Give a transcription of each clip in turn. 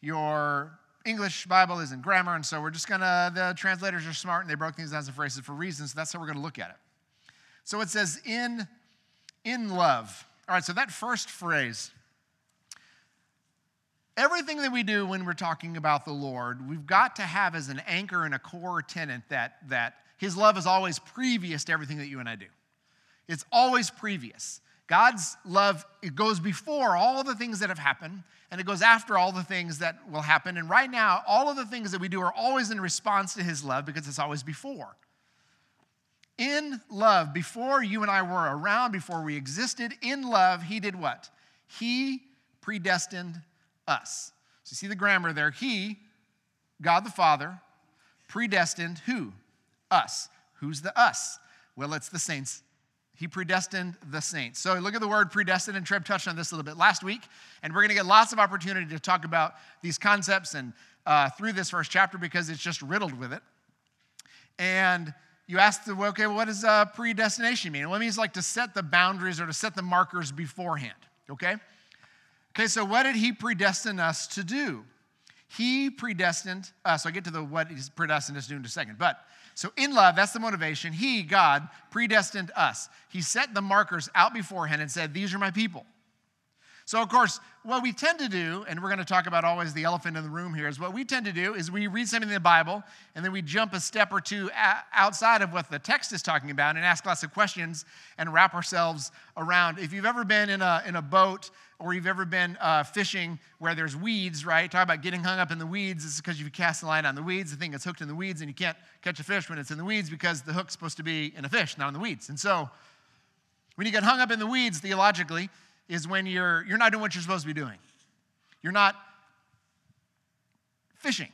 your English Bible is in grammar, and so we're just gonna, the translators are smart and they broke things down as phrases for reasons, so that's how we're gonna look at it. So it says, in, in love. All right, so that first phrase, everything that we do when we're talking about the Lord, we've got to have as an anchor and a core tenant that, that His love is always previous to everything that you and I do. It's always previous. God's love, it goes before all the things that have happened, and it goes after all the things that will happen. And right now, all of the things that we do are always in response to His love because it's always before. In love, before you and I were around, before we existed, in love, He did what? He predestined us. So you see the grammar there. He, God the Father, predestined who? Us. Who's the us? Well, it's the saints he predestined the saints. So look at the word predestined, and Trev touched on this a little bit last week. And we're going to get lots of opportunity to talk about these concepts and uh, through this first chapter because it's just riddled with it. And you ask the okay, what does uh, predestination mean? Well, it means like to set the boundaries or to set the markers beforehand. Okay. Okay. So what did he predestine us to do? He predestined us. So I get to the what he's predestined us to do in a second, but so, in love, that's the motivation. He, God, predestined us. He set the markers out beforehand and said, These are my people. So, of course, what we tend to do, and we're going to talk about always the elephant in the room here, is what we tend to do is we read something in the Bible and then we jump a step or two outside of what the text is talking about and ask lots of questions and wrap ourselves around. If you've ever been in a, in a boat or you've ever been uh, fishing where there's weeds, right? Talk about getting hung up in the weeds. It's because you cast the line on the weeds, the thing gets hooked in the weeds, and you can't catch a fish when it's in the weeds because the hook's supposed to be in a fish, not in the weeds. And so, when you get hung up in the weeds, theologically, is when you're, you're not doing what you're supposed to be doing. You're not fishing.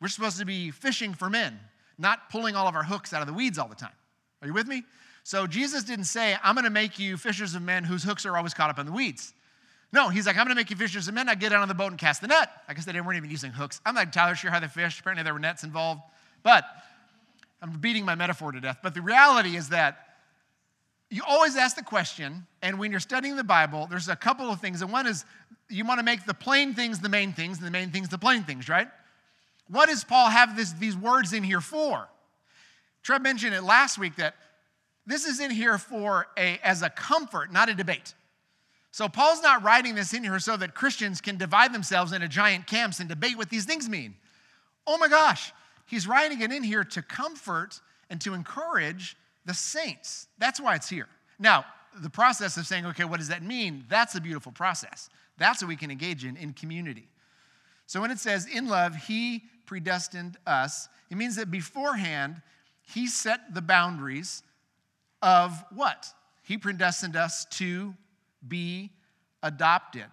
We're supposed to be fishing for men, not pulling all of our hooks out of the weeds all the time. Are you with me? So Jesus didn't say, I'm going to make you fishers of men whose hooks are always caught up in the weeds. No, he's like, I'm going to make you fishers of men. I get out on the boat and cast the net. I guess they weren't even using hooks. I'm not entirely sure how they fished. Apparently there were nets involved. But I'm beating my metaphor to death. But the reality is that you always ask the question, and when you're studying the Bible, there's a couple of things. And one is you want to make the plain things the main things, and the main things the plain things, right? What does Paul have this, these words in here for? Trev mentioned it last week that this is in here for a as a comfort, not a debate. So Paul's not writing this in here so that Christians can divide themselves into giant camps and debate what these things mean. Oh my gosh, he's writing it in here to comfort and to encourage the saints. That's why it's here. Now, the process of saying, okay, what does that mean? That's a beautiful process. That's what we can engage in in community. So when it says, in love, he predestined us, it means that beforehand, he set the boundaries of what? He predestined us to be adopted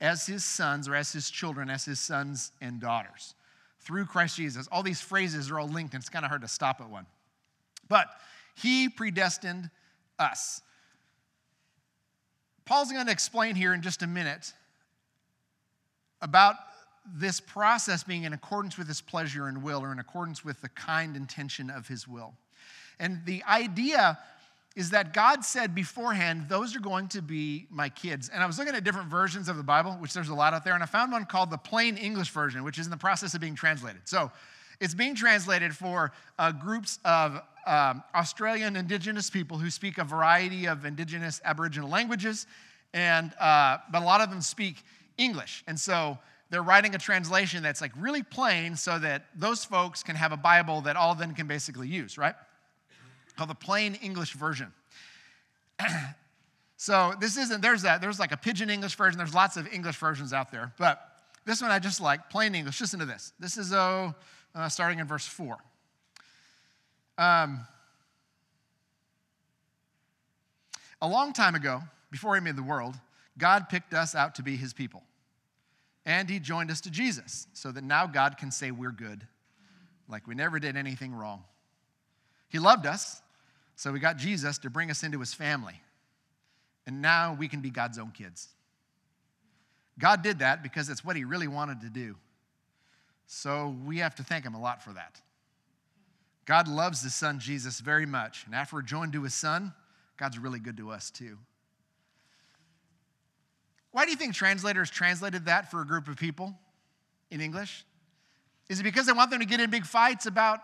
as his sons or as his children, as his sons and daughters through Christ Jesus. All these phrases are all linked, and it's kind of hard to stop at one. But he predestined us. Paul's going to explain here in just a minute about this process being in accordance with his pleasure and will, or in accordance with the kind intention of his will. And the idea is that God said beforehand, those are going to be my kids. And I was looking at different versions of the Bible, which there's a lot out there, and I found one called the Plain English Version, which is in the process of being translated. So it's being translated for uh, groups of um, Australian Indigenous people who speak a variety of Indigenous Aboriginal languages, and uh, but a lot of them speak English, and so they're writing a translation that's like really plain, so that those folks can have a Bible that all of them can basically use, right? Called the Plain English Version. so this isn't there's that there's like a pidgin English version. There's lots of English versions out there, but this one I just like plain English. Listen to this. This is oh, uh, starting in verse four. Um, a long time ago, before he made the world, God picked us out to be his people. And he joined us to Jesus so that now God can say we're good, like we never did anything wrong. He loved us, so we got Jesus to bring us into his family. And now we can be God's own kids. God did that because it's what he really wanted to do. So we have to thank him a lot for that. God loves his son Jesus very much. And after we're joined to his son, God's really good to us too. Why do you think translators translated that for a group of people in English? Is it because they want them to get in big fights about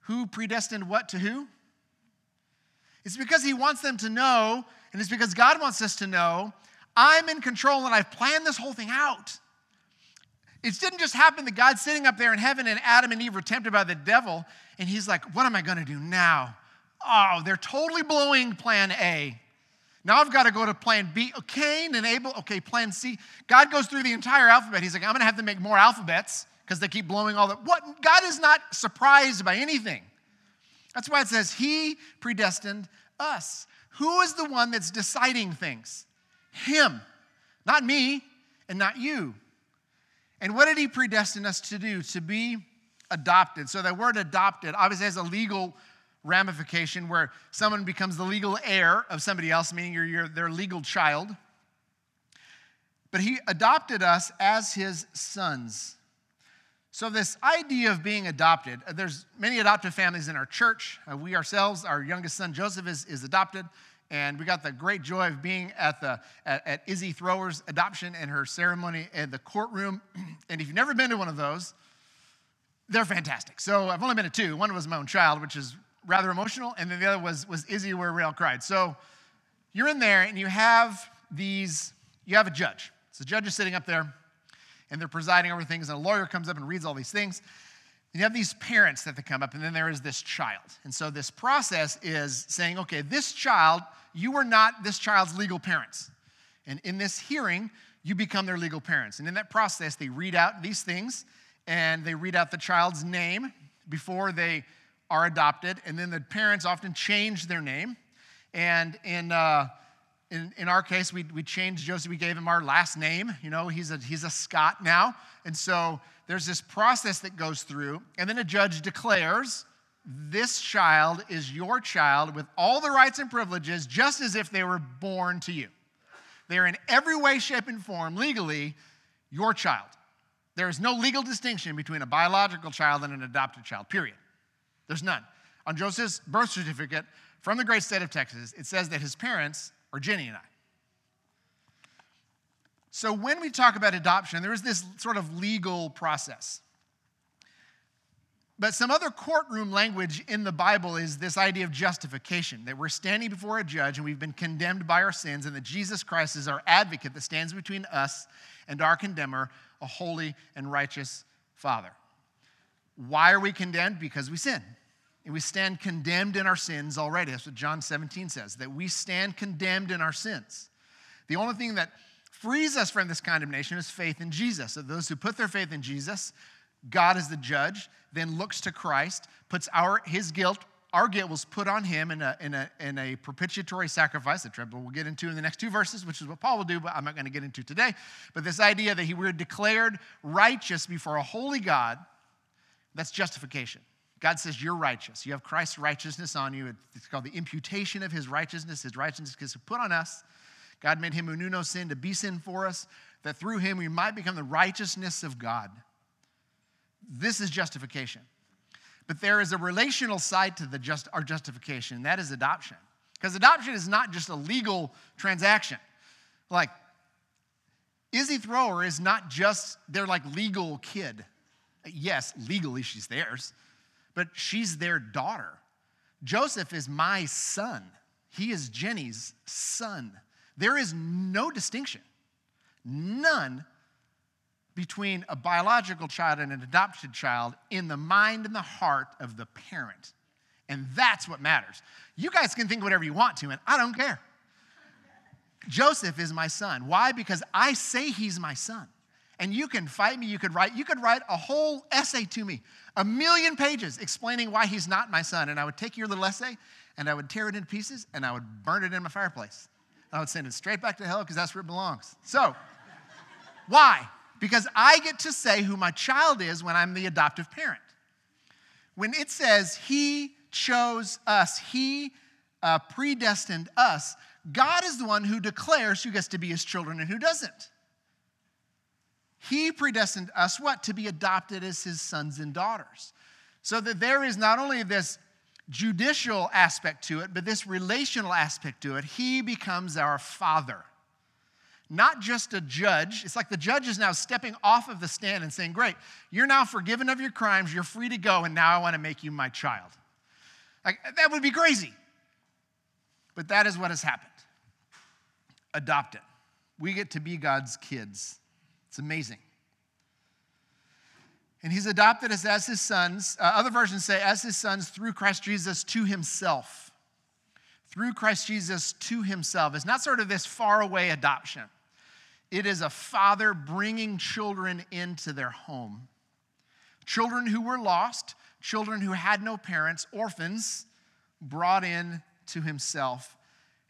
who predestined what to who? It's because he wants them to know, and it's because God wants us to know, I'm in control and I've planned this whole thing out. It didn't just happen that God's sitting up there in heaven and Adam and Eve were tempted by the devil, and he's like, What am I gonna do now? Oh, they're totally blowing plan A. Now I've got to go to plan B. Oh, Cain and Abel, okay, plan C. God goes through the entire alphabet. He's like, I'm going to have to make more alphabets because they keep blowing all the. What? God is not surprised by anything. That's why it says, He predestined us. Who is the one that's deciding things? Him, not me and not you. And what did He predestine us to do? To be adopted. So that word adopted obviously has a legal ramification where someone becomes the legal heir of somebody else, meaning you're, you're their legal child. But he adopted us as his sons. So, this idea of being adopted, uh, there's many adoptive families in our church. Uh, we ourselves, our youngest son Joseph is, is adopted, and we got the great joy of being at, the, at, at Izzy Thrower's adoption and her ceremony in the courtroom. and if you've never been to one of those, they're fantastic. So, I've only been to two. One was my own child, which is rather emotional, and then the other was, was Izzy, where we all cried. So you're in there, and you have these, you have a judge. So the judge is sitting up there, and they're presiding over things, and a lawyer comes up and reads all these things. You have these parents that they come up, and then there is this child. And so this process is saying, okay, this child, you are not this child's legal parents. And in this hearing, you become their legal parents. And in that process, they read out these things, and they read out the child's name before they are adopted, and then the parents often change their name. And in, uh, in, in our case, we, we changed Joseph, we gave him our last name. You know, he's a, he's a Scott now. And so there's this process that goes through, and then a judge declares, This child is your child with all the rights and privileges, just as if they were born to you. They're in every way, shape, and form legally your child. There is no legal distinction between a biological child and an adopted child, period. There's none. On Joseph's birth certificate from the great state of Texas, it says that his parents are Jenny and I. So when we talk about adoption, there is this sort of legal process. But some other courtroom language in the Bible is this idea of justification that we're standing before a judge and we've been condemned by our sins, and that Jesus Christ is our advocate that stands between us and our condemner, a holy and righteous Father. Why are we condemned? Because we sin. And we stand condemned in our sins already. That's what John 17 says, that we stand condemned in our sins. The only thing that frees us from this condemnation is faith in Jesus. So those who put their faith in Jesus, God is the judge, then looks to Christ, puts our his guilt, our guilt was put on him in a, in a, in a propitiatory sacrifice that we'll get into in the next two verses, which is what Paul will do, but I'm not going to get into today. But this idea that he were declared righteous before a holy God that's justification. God says you're righteous. You have Christ's righteousness on you. It's called the imputation of his righteousness. His righteousness is put on us. God made him who knew no sin to be sin for us, that through him we might become the righteousness of God. This is justification. But there is a relational side to the just, our justification, and that is adoption. Because adoption is not just a legal transaction. Like, Izzy Thrower is not just their like legal kid. Yes, legally she's theirs, but she's their daughter. Joseph is my son. He is Jenny's son. There is no distinction, none between a biological child and an adopted child in the mind and the heart of the parent. And that's what matters. You guys can think whatever you want to, and I don't care. Joseph is my son. Why? Because I say he's my son and you can fight me. You could write, you could write a whole essay to me, a million pages explaining why he's not my son. And I would take your little essay and I would tear it into pieces and I would burn it in my fireplace. I would send it straight back to hell because that's where it belongs. So, why? Because I get to say who my child is when I'm the adoptive parent. When it says he chose us, he uh, predestined us, God is the one who declares who gets to be his children and who doesn't. He predestined us what? To be adopted as his sons and daughters. So that there is not only this judicial aspect to it, but this relational aspect to it. He becomes our father. Not just a judge. It's like the judge is now stepping off of the stand and saying, Great, you're now forgiven of your crimes, you're free to go, and now I want to make you my child. Like, that would be crazy. But that is what has happened. Adopted. We get to be God's kids. It's amazing. And he's adopted us as his sons. Uh, other versions say, as his sons through Christ Jesus to himself. Through Christ Jesus to himself. It's not sort of this faraway adoption, it is a father bringing children into their home. Children who were lost, children who had no parents, orphans, brought in to himself.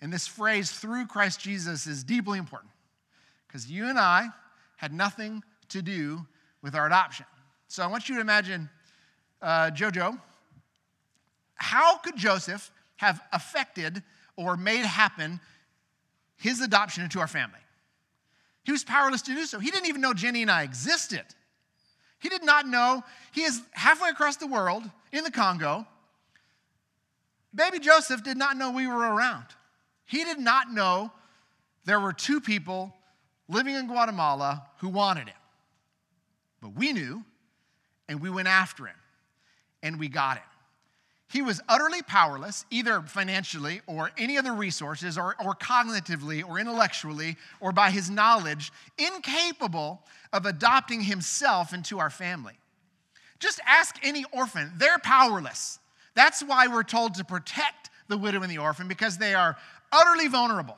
And this phrase, through Christ Jesus, is deeply important because you and I had nothing to do with our adoption. So I want you to imagine uh, Jojo. How could Joseph have affected or made happen his adoption into our family? He was powerless to do so. He didn't even know Jenny and I existed. He did not know. He is halfway across the world in the Congo. Baby Joseph did not know we were around. He did not know there were two people living in Guatemala who wanted him. But we knew, and we went after him and we got him. He was utterly powerless, either financially or any other resources, or, or cognitively or intellectually, or by his knowledge, incapable of adopting himself into our family. Just ask any orphan, they're powerless. That's why we're told to protect the widow and the orphan because they are utterly vulnerable.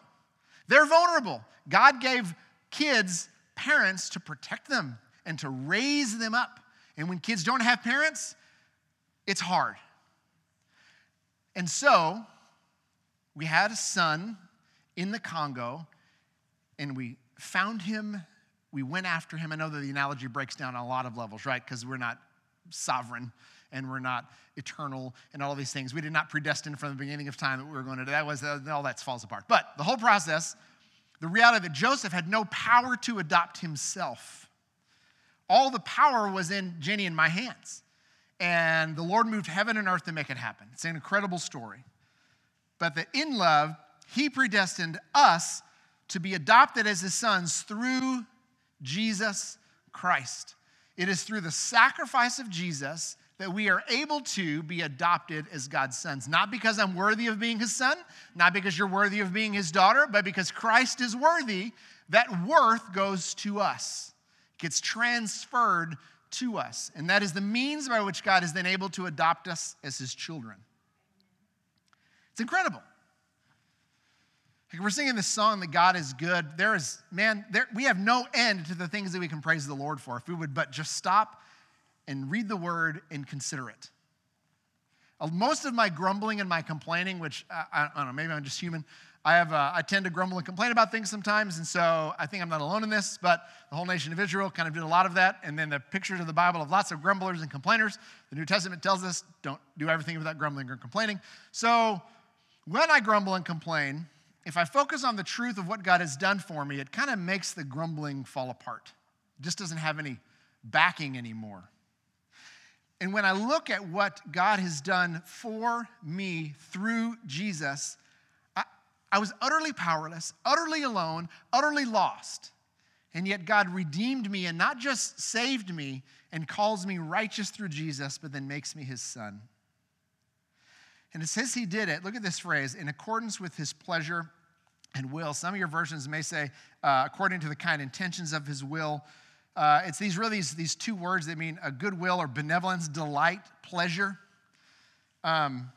They're vulnerable. God gave kids parents to protect them and to raise them up. And when kids don't have parents, it's hard. And so we had a son in the Congo, and we found him. We went after him. I know that the analogy breaks down on a lot of levels, right? Because we're not sovereign and we're not eternal and all these things. We did not predestine from the beginning of time that we were going to do. That was all that falls apart. But the whole process, the reality that Joseph had no power to adopt himself. All the power was in Jenny and my hands. And the Lord moved heaven and earth to make it happen. It's an incredible story. But that in love, he predestined us to be adopted as his sons through Jesus Christ. It is through the sacrifice of Jesus that we are able to be adopted as God's sons. Not because I'm worthy of being his son, not because you're worthy of being his daughter, but because Christ is worthy, that worth goes to us, gets transferred to us. And that is the means by which God is then able to adopt us as his children. It's incredible. Like we're singing this song that God is good. There is, man, there, we have no end to the things that we can praise the Lord for if we would but just stop and read the word and consider it. Uh, most of my grumbling and my complaining, which I, I don't know, maybe I'm just human, I, have, uh, I tend to grumble and complain about things sometimes, and so I think I'm not alone in this, but the whole nation of Israel kind of did a lot of that. And then the pictures of the Bible of lots of grumblers and complainers. The New Testament tells us don't do everything without grumbling or complaining. So when I grumble and complain, if I focus on the truth of what God has done for me, it kind of makes the grumbling fall apart. It just doesn't have any backing anymore. And when I look at what God has done for me through Jesus, I was utterly powerless, utterly alone, utterly lost. And yet God redeemed me and not just saved me and calls me righteous through Jesus, but then makes me his son. And it says he did it. Look at this phrase in accordance with his pleasure and will. Some of your versions may say, uh, according to the kind intentions of his will. Uh, it's these really these, these two words that mean a goodwill or benevolence, delight, pleasure. Um,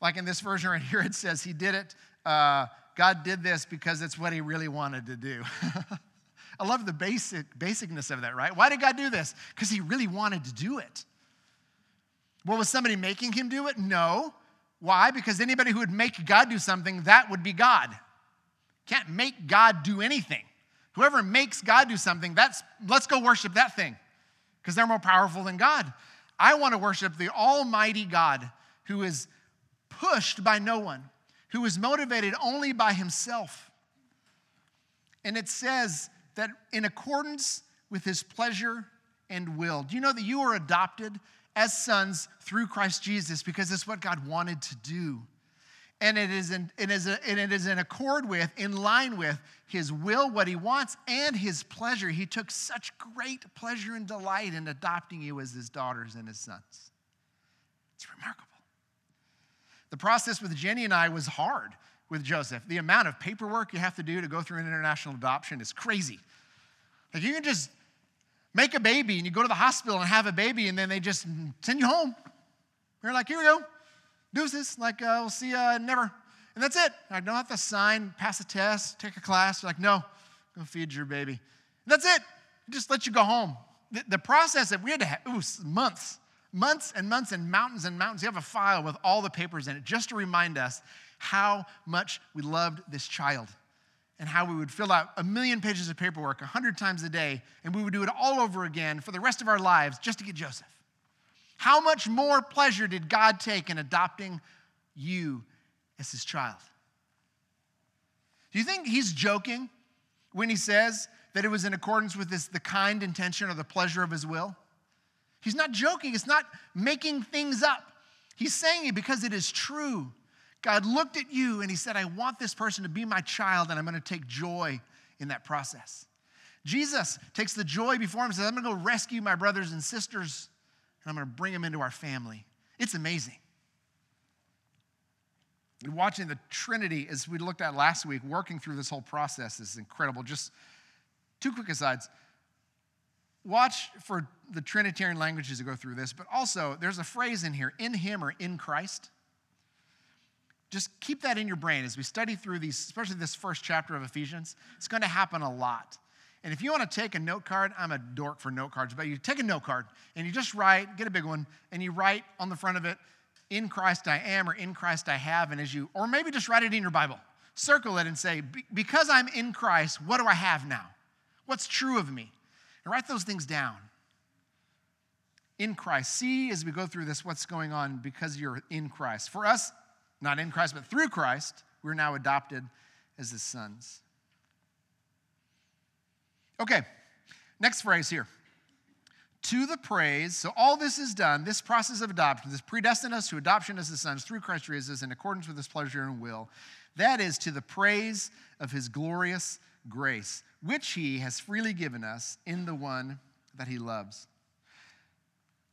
like in this version right here, it says he did it uh, God did this because it's what he really wanted to do. I love the basic basicness of that, right? Why did God do this? Because he really wanted to do it. Well, was somebody making him do it? No. Why? Because anybody who would make God do something, that would be God. Can't make God do anything. Whoever makes God do something, that's let's go worship that thing because they're more powerful than God. I want to worship the Almighty God who is pushed by no one, who was motivated only by himself. And it says that in accordance with his pleasure and will. Do you know that you are adopted as sons through Christ Jesus because it's what God wanted to do? and it is in, it is a, and it is in accord with, in line with his will, what he wants, and his pleasure. He took such great pleasure and delight in adopting you as his daughters and his sons. It's remarkable. The process with Jenny and I was hard with Joseph. The amount of paperwork you have to do to go through an international adoption is crazy. Like you can just make a baby and you go to the hospital and have a baby and then they just send you home. You're like, here we go, deuces. Like, uh, we'll see you never. And that's it. I don't have to sign, pass a test, take a class. You're like, no, go feed your baby. And that's it. Just let you go home. The, the process that we had to have, it was months, months and months and mountains and mountains. You have a file with all the papers in it just to remind us how much we loved this child and how we would fill out a million pages of paperwork a hundred times a day and we would do it all over again for the rest of our lives just to get Joseph. How much more pleasure did God take in adopting you as his child? Do you think he's joking when he says that it was in accordance with this, the kind intention or the pleasure of his will? He's not joking, it's not making things up. He's saying it because it is true. God looked at you and he said, I want this person to be my child, and I'm going to take joy in that process. Jesus takes the joy before him and says, I'm going to go rescue my brothers and sisters, and I'm going to bring them into our family. It's amazing. Watching the Trinity, as we looked at last week, working through this whole process is incredible. Just two quick asides. Watch for the Trinitarian languages to go through this, but also there's a phrase in here, in Him or in Christ. Just keep that in your brain as we study through these, especially this first chapter of Ephesians. It's going to happen a lot. And if you want to take a note card, I'm a dork for note cards, but you take a note card and you just write, get a big one, and you write on the front of it, in Christ I am or in Christ I have. And as you, or maybe just write it in your Bible, circle it and say, because I'm in Christ, what do I have now? What's true of me? And write those things down. In Christ. See as we go through this what's going on because you're in Christ. For us, not in Christ, but through Christ, we're now adopted as his sons. Okay, next phrase here. To the praise, so all this is done, this process of adoption, this predestined us to adoption as his sons through Christ Jesus in accordance with his pleasure and will. That is to the praise of his glorious grace, which he has freely given us in the one that he loves.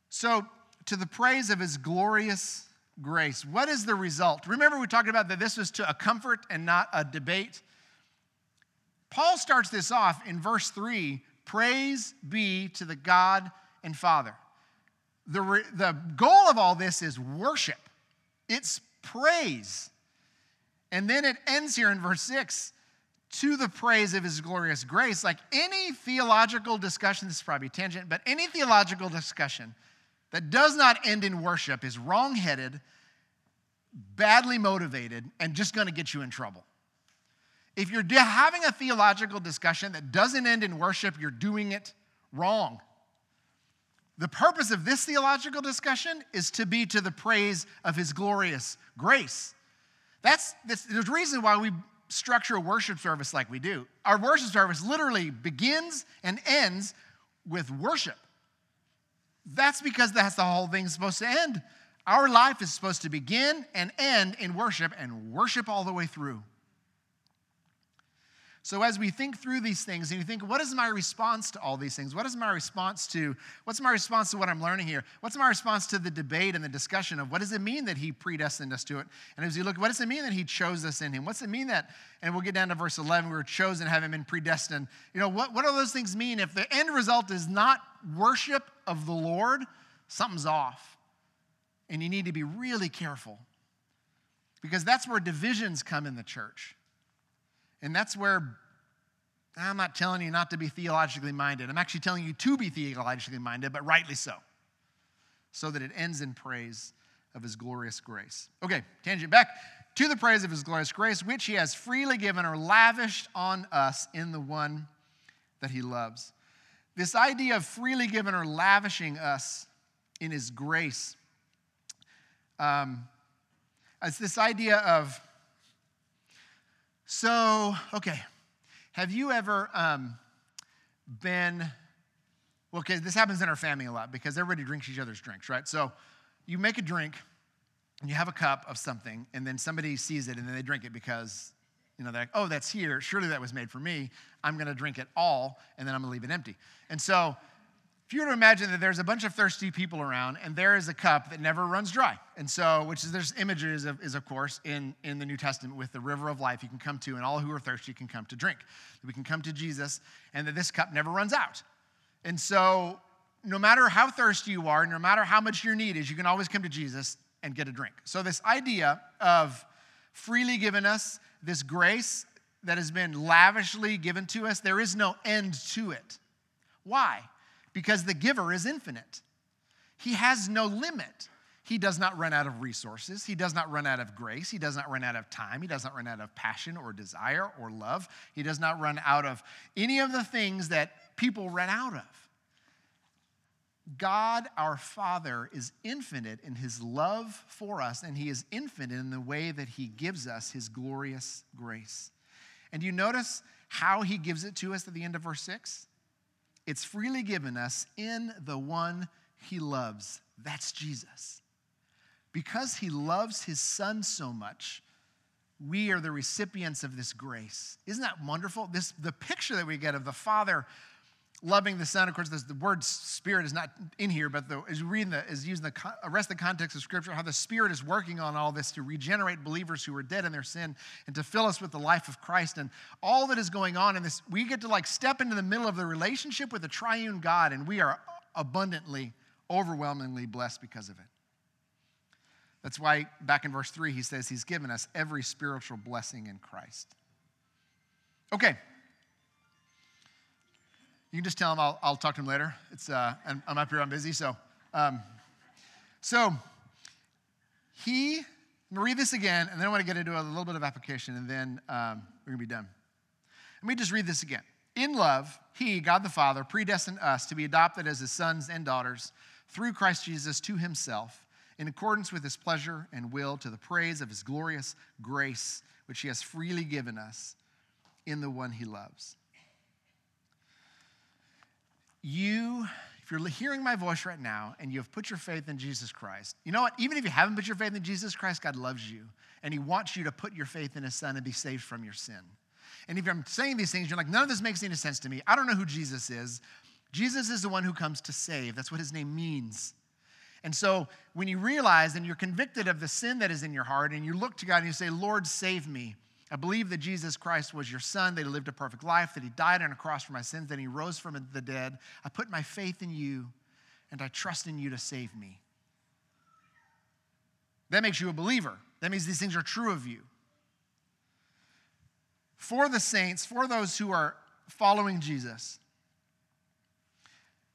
So, to the praise of his glorious grace. What is the result? Remember, we talked about that this was to a comfort and not a debate. Paul starts this off in verse 3 Praise be to the God and Father. The, re- the goal of all this is worship, it's praise. And then it ends here in verse 6 to the praise of his glorious grace. Like any theological discussion, this is probably tangent, but any theological discussion that does not end in worship is wrong-headed, badly motivated, and just going to get you in trouble. If you're having a theological discussion that doesn't end in worship, you're doing it wrong. The purpose of this theological discussion is to be to the praise of his glorious grace. That's, that's there's reason why we structure a worship service like we do. Our worship service literally begins and ends with worship. That's because that's the whole thing's supposed to end. Our life is supposed to begin and end in worship and worship all the way through. So as we think through these things and you think, what is my response to all these things? What is my response to, what's my response to what I'm learning here? What's my response to the debate and the discussion of what does it mean that he predestined us to it? And as you look, what does it mean that he chose us in him? What's it mean that, and we'll get down to verse 11, we were chosen, having been predestined. You know, what, what do those things mean? If the end result is not worship of the Lord, something's off. And you need to be really careful because that's where divisions come in the church. And that's where I'm not telling you not to be theologically minded. I'm actually telling you to be theologically minded, but rightly so, so that it ends in praise of his glorious grace. Okay, tangent back to the praise of his glorious grace, which he has freely given or lavished on us in the one that he loves. This idea of freely given or lavishing us in his grace, um, it's this idea of so, okay, have you ever um, been, well, okay, this happens in our family a lot because everybody drinks each other's drinks, right? So you make a drink and you have a cup of something, and then somebody sees it and then they drink it because, you know, they're like, oh, that's here. Surely that was made for me. I'm going to drink it all, and then I'm going to leave it empty. And so, if you were to imagine that there's a bunch of thirsty people around and there is a cup that never runs dry and so which is there's images of is of course in in the new testament with the river of life you can come to and all who are thirsty can come to drink. We can come to jesus and that this cup never runs out. And so no matter how thirsty you are no matter how much your need is you can always come to jesus and get a drink. So this idea of freely given us this grace that has been lavishly given to us there is no end to it. Why because the giver is infinite. He has no limit. He does not run out of resources. He does not run out of grace. He does not run out of time. He does not run out of passion or desire or love. He does not run out of any of the things that people run out of. God, our Father, is infinite in his love for us, and he is infinite in the way that he gives us his glorious grace. And you notice how he gives it to us at the end of verse 6? It's freely given us in the one he loves. That's Jesus. Because he loves his son so much, we are the recipients of this grace. Isn't that wonderful? This the picture that we get of the Father loving the Son. Of course, the word Spirit is not in here, but the, as reading the, is using the rest of the context of Scripture, how the Spirit is working on all this to regenerate believers who are dead in their sin and to fill us with the life of Christ and all that is going on in this. We get to like step into the middle of the relationship with the Triune God, and we are abundantly, overwhelmingly blessed because of it. That's why back in verse three he says he's given us every spiritual blessing in Christ. Okay. You can just tell him I'll, I'll talk to him later. It's, uh, I'm, I'm up here, I'm busy. So, um, so he, I'm to read this again, and then I want to get into a little bit of application, and then um, we're to be done. Let me just read this again. In love, he, God the Father, predestined us to be adopted as his sons and daughters through Christ Jesus to himself, in accordance with his pleasure and will, to the praise of his glorious grace, which he has freely given us in the one he loves you, if you're hearing my voice right now and you have put your faith in Jesus Christ, you know what? Even if you haven't put your faith in Jesus Christ, God loves you and He wants you to put your faith in His Son and be saved from your sin. And if I'm saying these things, you're like, none of this makes any sense to me. I don't know who Jesus is. Jesus is the one who comes to save. That's what His name means. And so when you realize and you're convicted of the sin that is in your heart and you look to God and you say, Lord, save me. I believe that Jesus Christ was your son, that he lived a perfect life, that he died on a cross for my sins, that he rose from the dead. I put my faith in you, and I trust in you to save me. That makes you a believer. That means these things are true of you. For the saints, for those who are following Jesus,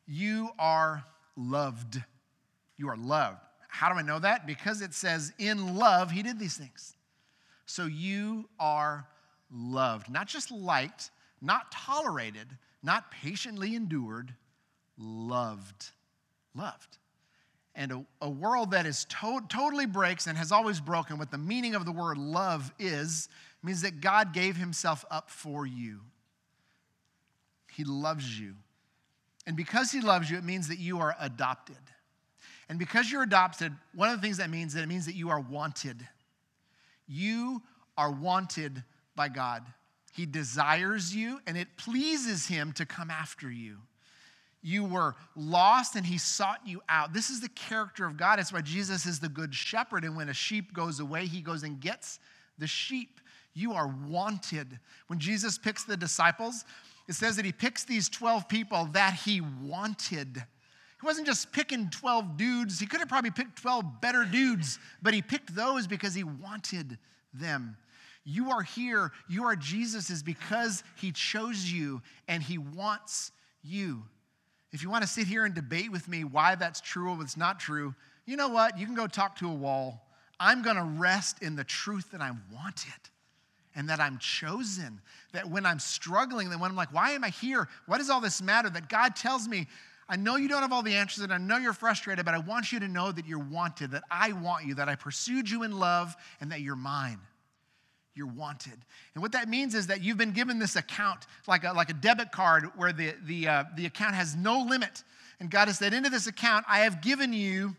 you are loved. You are loved. How do I know that? Because it says, in love, he did these things. So you are loved, not just liked, not tolerated, not patiently endured, loved. Loved. And a, a world that is to- totally breaks and has always broken what the meaning of the word love is means that God gave himself up for you. He loves you. And because he loves you, it means that you are adopted. And because you're adopted, one of the things that means that it means that you are wanted. You are wanted by God. He desires you, and it pleases Him to come after you. You were lost, and He sought you out. This is the character of God. That's why Jesus is the good shepherd. And when a sheep goes away, He goes and gets the sheep. You are wanted. When Jesus picks the disciples, it says that He picks these 12 people that He wanted. He wasn't just picking 12 dudes. He could have probably picked 12 better dudes, but he picked those because he wanted them. You are here, you are Jesus's because he chose you and he wants you. If you want to sit here and debate with me why that's true or what's not true, you know what? You can go talk to a wall. I'm going to rest in the truth that I'm wanted and that I'm chosen. That when I'm struggling, that when I'm like, why am I here? What does all this matter? That God tells me, I know you don't have all the answers and I know you're frustrated, but I want you to know that you're wanted, that I want you, that I pursued you in love, and that you're mine you're wanted. And what that means is that you've been given this account, like a, like a debit card, where the, the, uh, the account has no limit. And God has said, Into this account, I have given you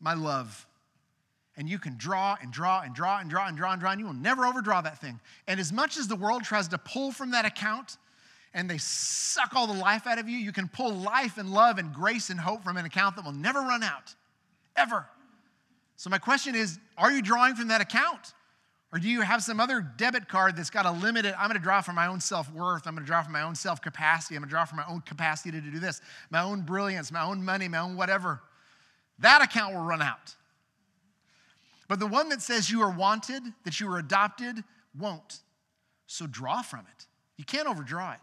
my love. and you can draw and draw and draw and draw and draw and draw, and you will never overdraw that thing. And as much as the world tries to pull from that account and they suck all the life out of you, you can pull life and love and grace and hope from an account that will never run out, ever. So, my question is are you drawing from that account? Or do you have some other debit card that's got a limited, I'm gonna draw from my own self worth, I'm gonna draw from my own self capacity, I'm gonna draw from my own capacity to do this, my own brilliance, my own money, my own whatever? That account will run out. But the one that says you are wanted, that you are adopted, won't. So draw from it. You can't overdraw it.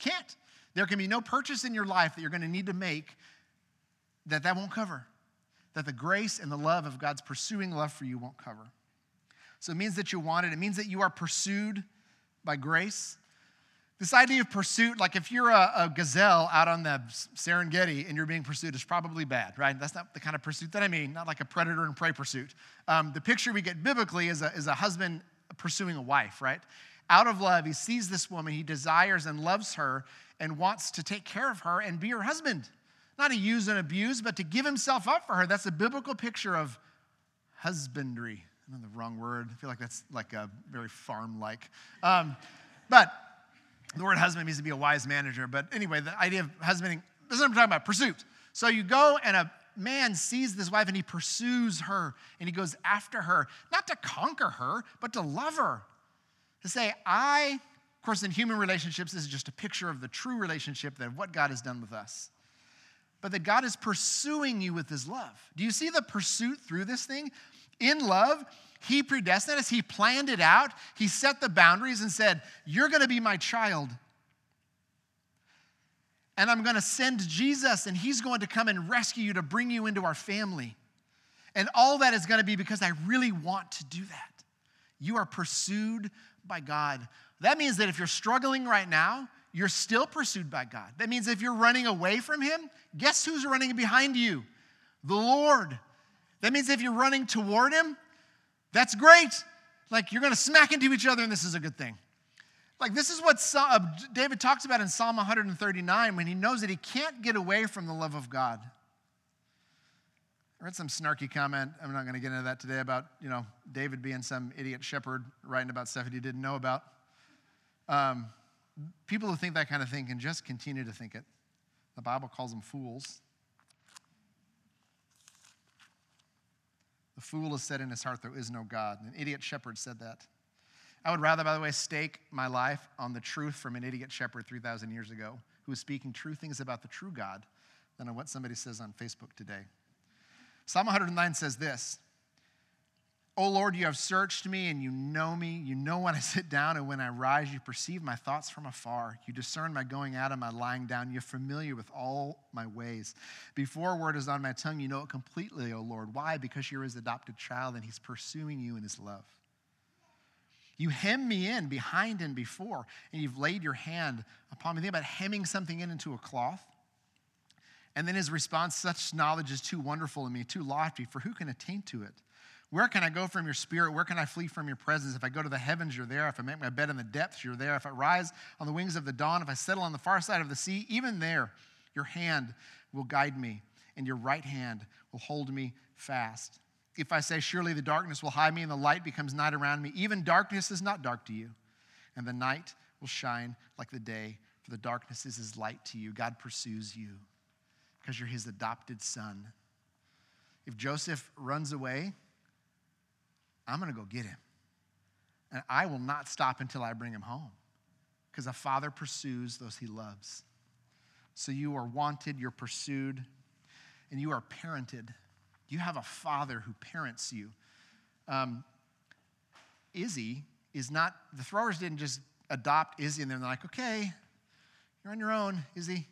You can't. There can be no purchase in your life that you're going to need to make that that won't cover. That the grace and the love of God's pursuing love for you won't cover. So it means that you want it. It means that you are pursued by grace. This idea of pursuit, like if you're a, a, gazelle out on the Serengeti and you're being pursued, is probably bad, right? That's not the kind of pursuit that I mean, not like a predator and prey pursuit. Um, the picture we get biblically is a, is a husband pursuing a wife, right? Out of love, he sees this woman, he desires and loves her and wants to take care of her and be her husband. Not to use and abuse, but to give himself up for her. That's a biblical picture of husbandry. I know the wrong word. I feel like that's like a very farm like. Um, but the word husband means to be a wise manager, but anyway, the idea of husbanding, this is what I'm talking about pursuit. So you go and a man sees this wife and he pursues her and he goes after her, not to conquer her, but to love her. To say, I, of course, in human relationships, this is just a picture of the true relationship that what God has done with us. But that God is pursuing you with his love. Do you see the pursuit through this thing? In love, he predestined us, He planned it out, He set the boundaries and said, You're to be my child. And I'm to send Jesus, and He's going to come and rescue you to bring you into our family. And all that is to be because I really want to do that. You are pursued by God. That means that if you're struggling right now, you're still pursued by God. That means if you're running away from Him, guess who's running behind you? The Lord. That means if you're running toward Him, that's great. Like you're going to smack into each other, and this is a good thing. Like this is what uh, David talks about in Psalm 139 when he knows that he can't get away from the love of God. I read some snarky comment. I'm not going to get into that today about you know David being some idiot shepherd writing about stuff that he didn't know about. Um, people who think that kind of thing can just continue to think it. The Bible calls them fools. The fool has said in his heart, There is no God. An idiot shepherd said that. I would rather, by the way, stake my life on the truth from an idiot shepherd 3,000 years ago who was speaking true things about the true God than on what somebody says on Facebook today. Psalm 109 says this O Lord, you have searched me and you know me. You know when I sit down and when I rise. You perceive my thoughts from afar. You discern my going out and my lying down. You're familiar with all my ways. Before a word is on my tongue, you know it completely, O Lord. Why? Because you're his adopted child and he's pursuing you in his love. You hem me in behind and before, and you've laid your hand upon me. Think about hemming something in into a cloth. And then his response, such knowledge is too wonderful to me, too lofty, for who can attain to it? Where can I go from your spirit? Where can I flee from your presence? If I go to the heavens, you're there. If I make my bed in the depths, you're there. If I rise on the wings of the dawn, if I settle on the far side of the sea, even there, your hand will guide me, and your right hand will hold me fast. If I say, Surely the darkness will hide me, and the light becomes night around me, even darkness is not dark to you, and the night will shine like the day, for the darkness is as light to you. God pursues you because you're his adopted son. If Joseph runs away, I'm going to go get him. And I will not stop until I bring him home because a father pursues those he loves. So you are wanted, you're pursued, and you are parented. You have a father who parents you. Um, Izzy is not, the throwers didn't just adopt Izzy and then they're like, okay, you're on your own, Izzy.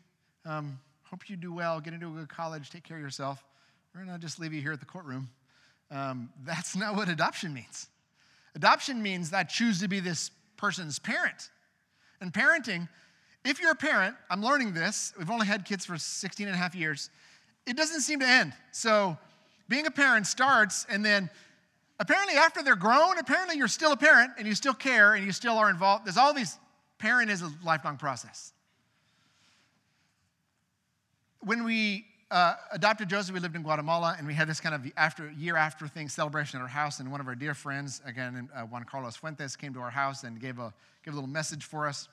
Um, hope you do well, get into a good college, take care of yourself. We're going to just leave you here at the courtroom. Um, that's not what adoption means. Adoption means that I choose to be this person's parent. And parenting, if you're a parent, I'm learning this. We've only had kids for 16 and a half years. It doesn't seem to end. So being a parent starts, and then apparently after they're grown, apparently you're still a parent and you still care and you still are involved. There's all these, parent is a lifelong process. When we uh, adopted Joseph. We lived in Guatemala, and we had this kind of after year after thing celebration at our house. And one of our dear friends, again, uh, Juan Carlos Fuentes, came to our house and gave a gave a little message for us.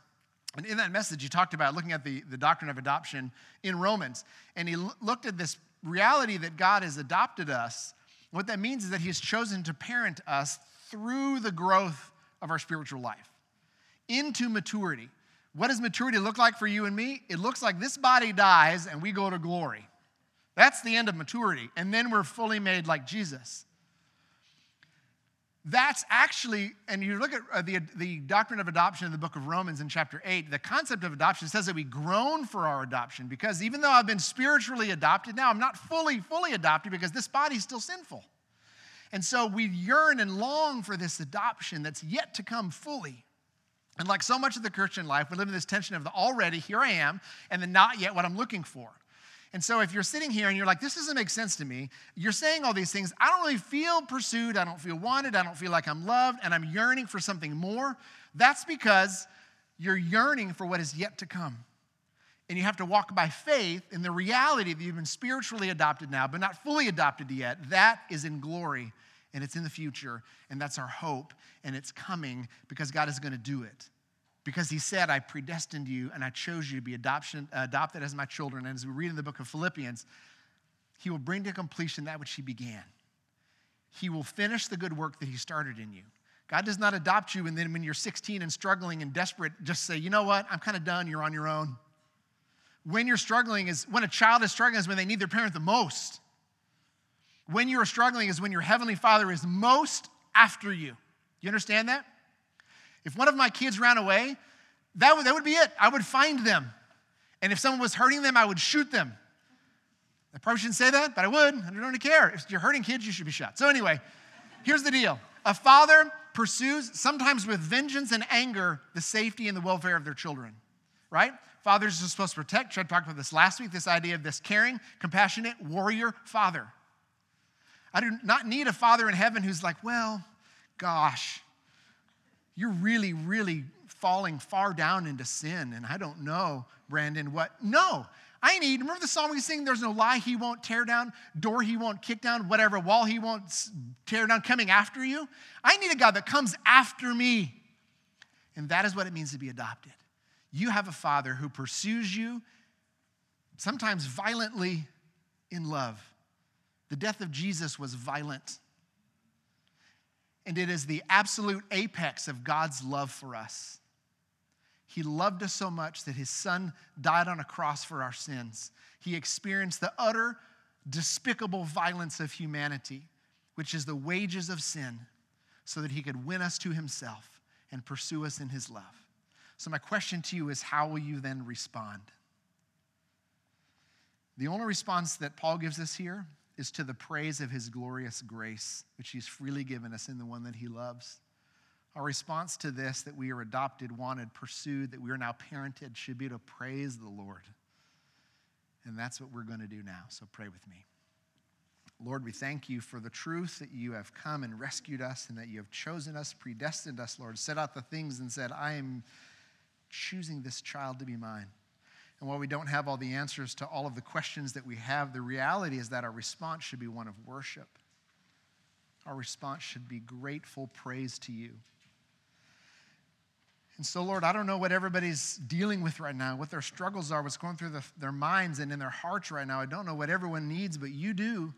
And in that message, he talked about looking at the, the doctrine of adoption in Romans. And he l- looked at this reality that God has adopted us. What that means is that he has chosen to parent us through the growth of our spiritual life into maturity. What does maturity look like for you and me? It looks like this body dies and we go to glory. That's the end of maturity. And then we're fully made like Jesus. That's actually, and you look at uh, the, the doctrine of adoption in the book of Romans in chapter 8, the concept of adoption says that we groan for our adoption because even though I've been spiritually adopted now, I'm not fully, fully adopted because this body's still sinful. And so we yearn and long for this adoption that's yet to come fully. And like so much of the Christian life, we live in this tension of the already, here I am, and the not yet what I'm looking for. And so if you're sitting here and you're like, this doesn't make sense to me, you're saying all these things. I don't really feel pursued. I don't feel wanted. I don't feel like I'm loved, and I'm yearning for something more. That's because you're yearning for what is yet to come. And you have to walk by faith in the reality that you've been spiritually adopted now, but not fully adopted yet. That is in glory, and it's in the future, and that's our hope, and it's coming because God is going to do it because he said, I predestined you and I chose you to be adoption, adopted as my children. And as we read in the book of Philippians, he will bring to completion that which he began. He will finish the good work that he started in you. God does not adopt you and then when you're 16 and struggling and desperate, just say, you know what, I'm kind of done, you're on your own. When you're struggling is when a child is struggling is when they need their parent the most. When you're struggling is when your heavenly father is most after you. You understand that? If one of my kids ran away, that would, that would be it. I would find them. And if someone was hurting them, I would shoot them. I probably shouldn't say that, but I would. I don't really care. If you're hurting kids, you should be shot. So, anyway, here's the deal a father pursues, sometimes with vengeance and anger, the safety and the welfare of their children, right? Fathers are supposed to protect. I talked about this last week this idea of this caring, compassionate, warrior father. I do not need a father in heaven who's like, well, gosh, you're really, really falling far down into sin. And I don't know, Brandon, what. No, I need, remember the song we sing, There's no lie he won't tear down, door he won't kick down, whatever wall he won't tear down coming after you? I need a God that comes after me. And that is what it means to be adopted. You have a father who pursues you, sometimes violently in love. The death of Jesus was violent. And it is the absolute apex of God's love for us. He loved us so much that his son died on a cross for our sins. He experienced the utter, despicable violence of humanity, which is the wages of sin, so that he could win us to himself and pursue us in his love. So, my question to you is how will you then respond? The only response that Paul gives us here is to the praise of his glorious grace, which he's freely given us in the one that he loves. Our response to this, that we are adopted, wanted, pursued, that we are now parented, should be to praise the Lord. And that's what we're going to do now. So pray with me. Lord, we thank you for the truth that you have come and rescued us and that you have chosen us, predestined us, Lord, set out the things and said, I am choosing this child to be mine. And while we don't have all the answers to all of the questions that we have, the reality is that our response should be one of worship. Our response should be grateful praise to you. And so, Lord, I don't know what everybody's dealing with right now, what their struggles are, what's going through the, their minds and in their hearts right now. I don't know what everyone needs, but you do.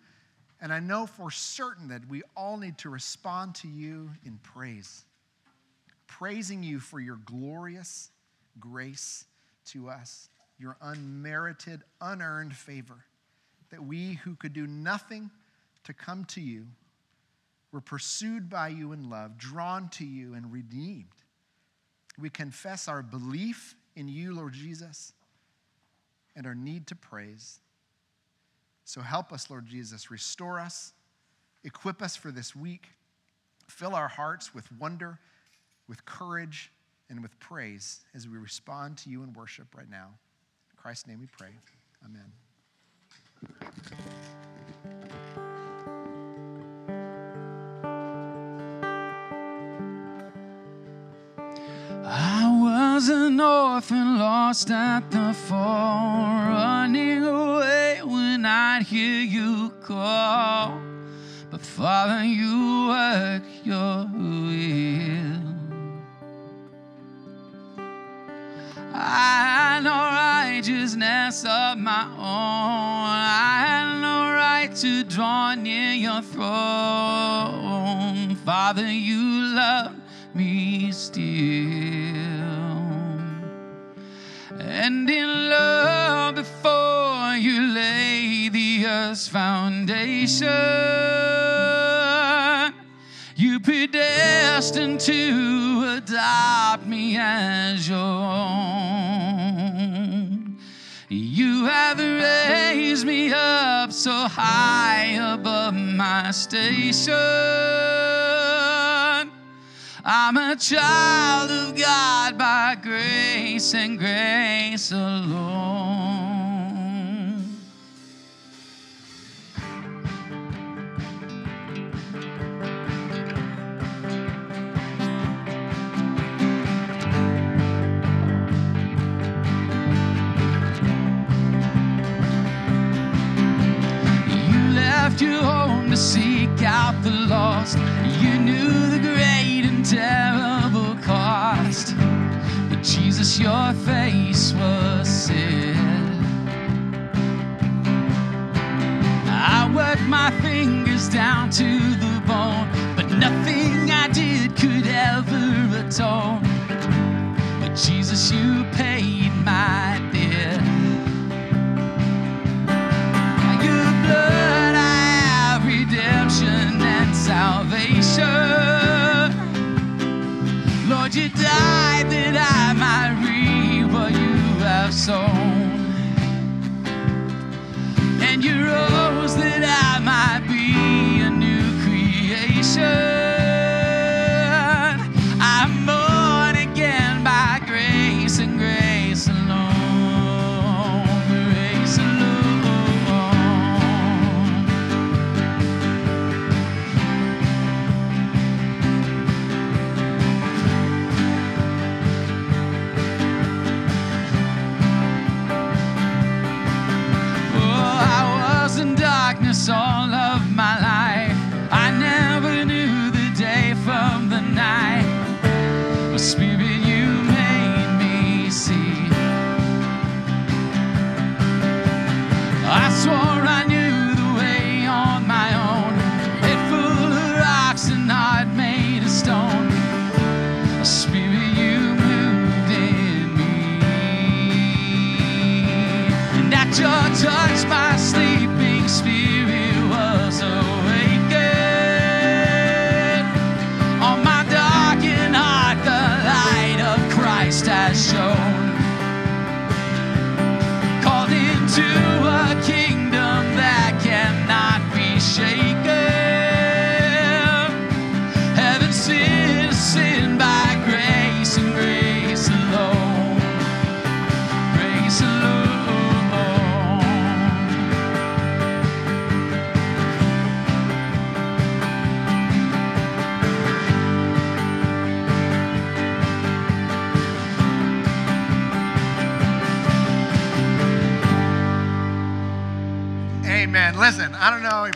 And I know for certain that we all need to respond to you in praise, praising you for your glorious grace to us your unmerited, unearned favor, that we who could do nothing to come to you were pursued by you in love, drawn to you, and redeemed. We confess our belief in you, Lord Jesus, and our need to praise. So help us, Lord Jesus. Restore us, equip us for this week, fill our hearts with wonder, with courage, and with praise as we respond to you in worship right now. Christ's name we pray. Amen. I was an orphan lost at the fall, running away when I not hear you call, but Father, you work your will. I had no righteousness of my own. I had no right to draw near your throne. Father, you love me still. And in love, before you lay the earth's foundation, you predestined to adopt me as your own. You have raised me up so high above my station. I'm a child of God by grace and grace alone. To seek out the lost. You knew the great and terrible cost. But Jesus, your face was set. I worked my fingers down to the bone, but nothing I did could ever atone. But Jesus, you paid my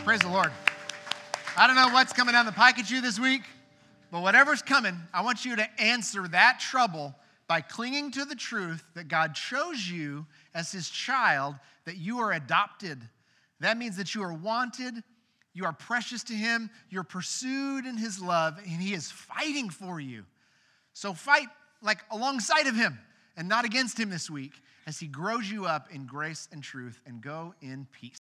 Praise the Lord. I don't know what's coming down the pike at you this week, but whatever's coming, I want you to answer that trouble by clinging to the truth that God chose you as his child, that you are adopted. That means that you are wanted, you are precious to him, you're pursued in his love, and he is fighting for you. So fight like alongside of him and not against him this week as he grows you up in grace and truth and go in peace.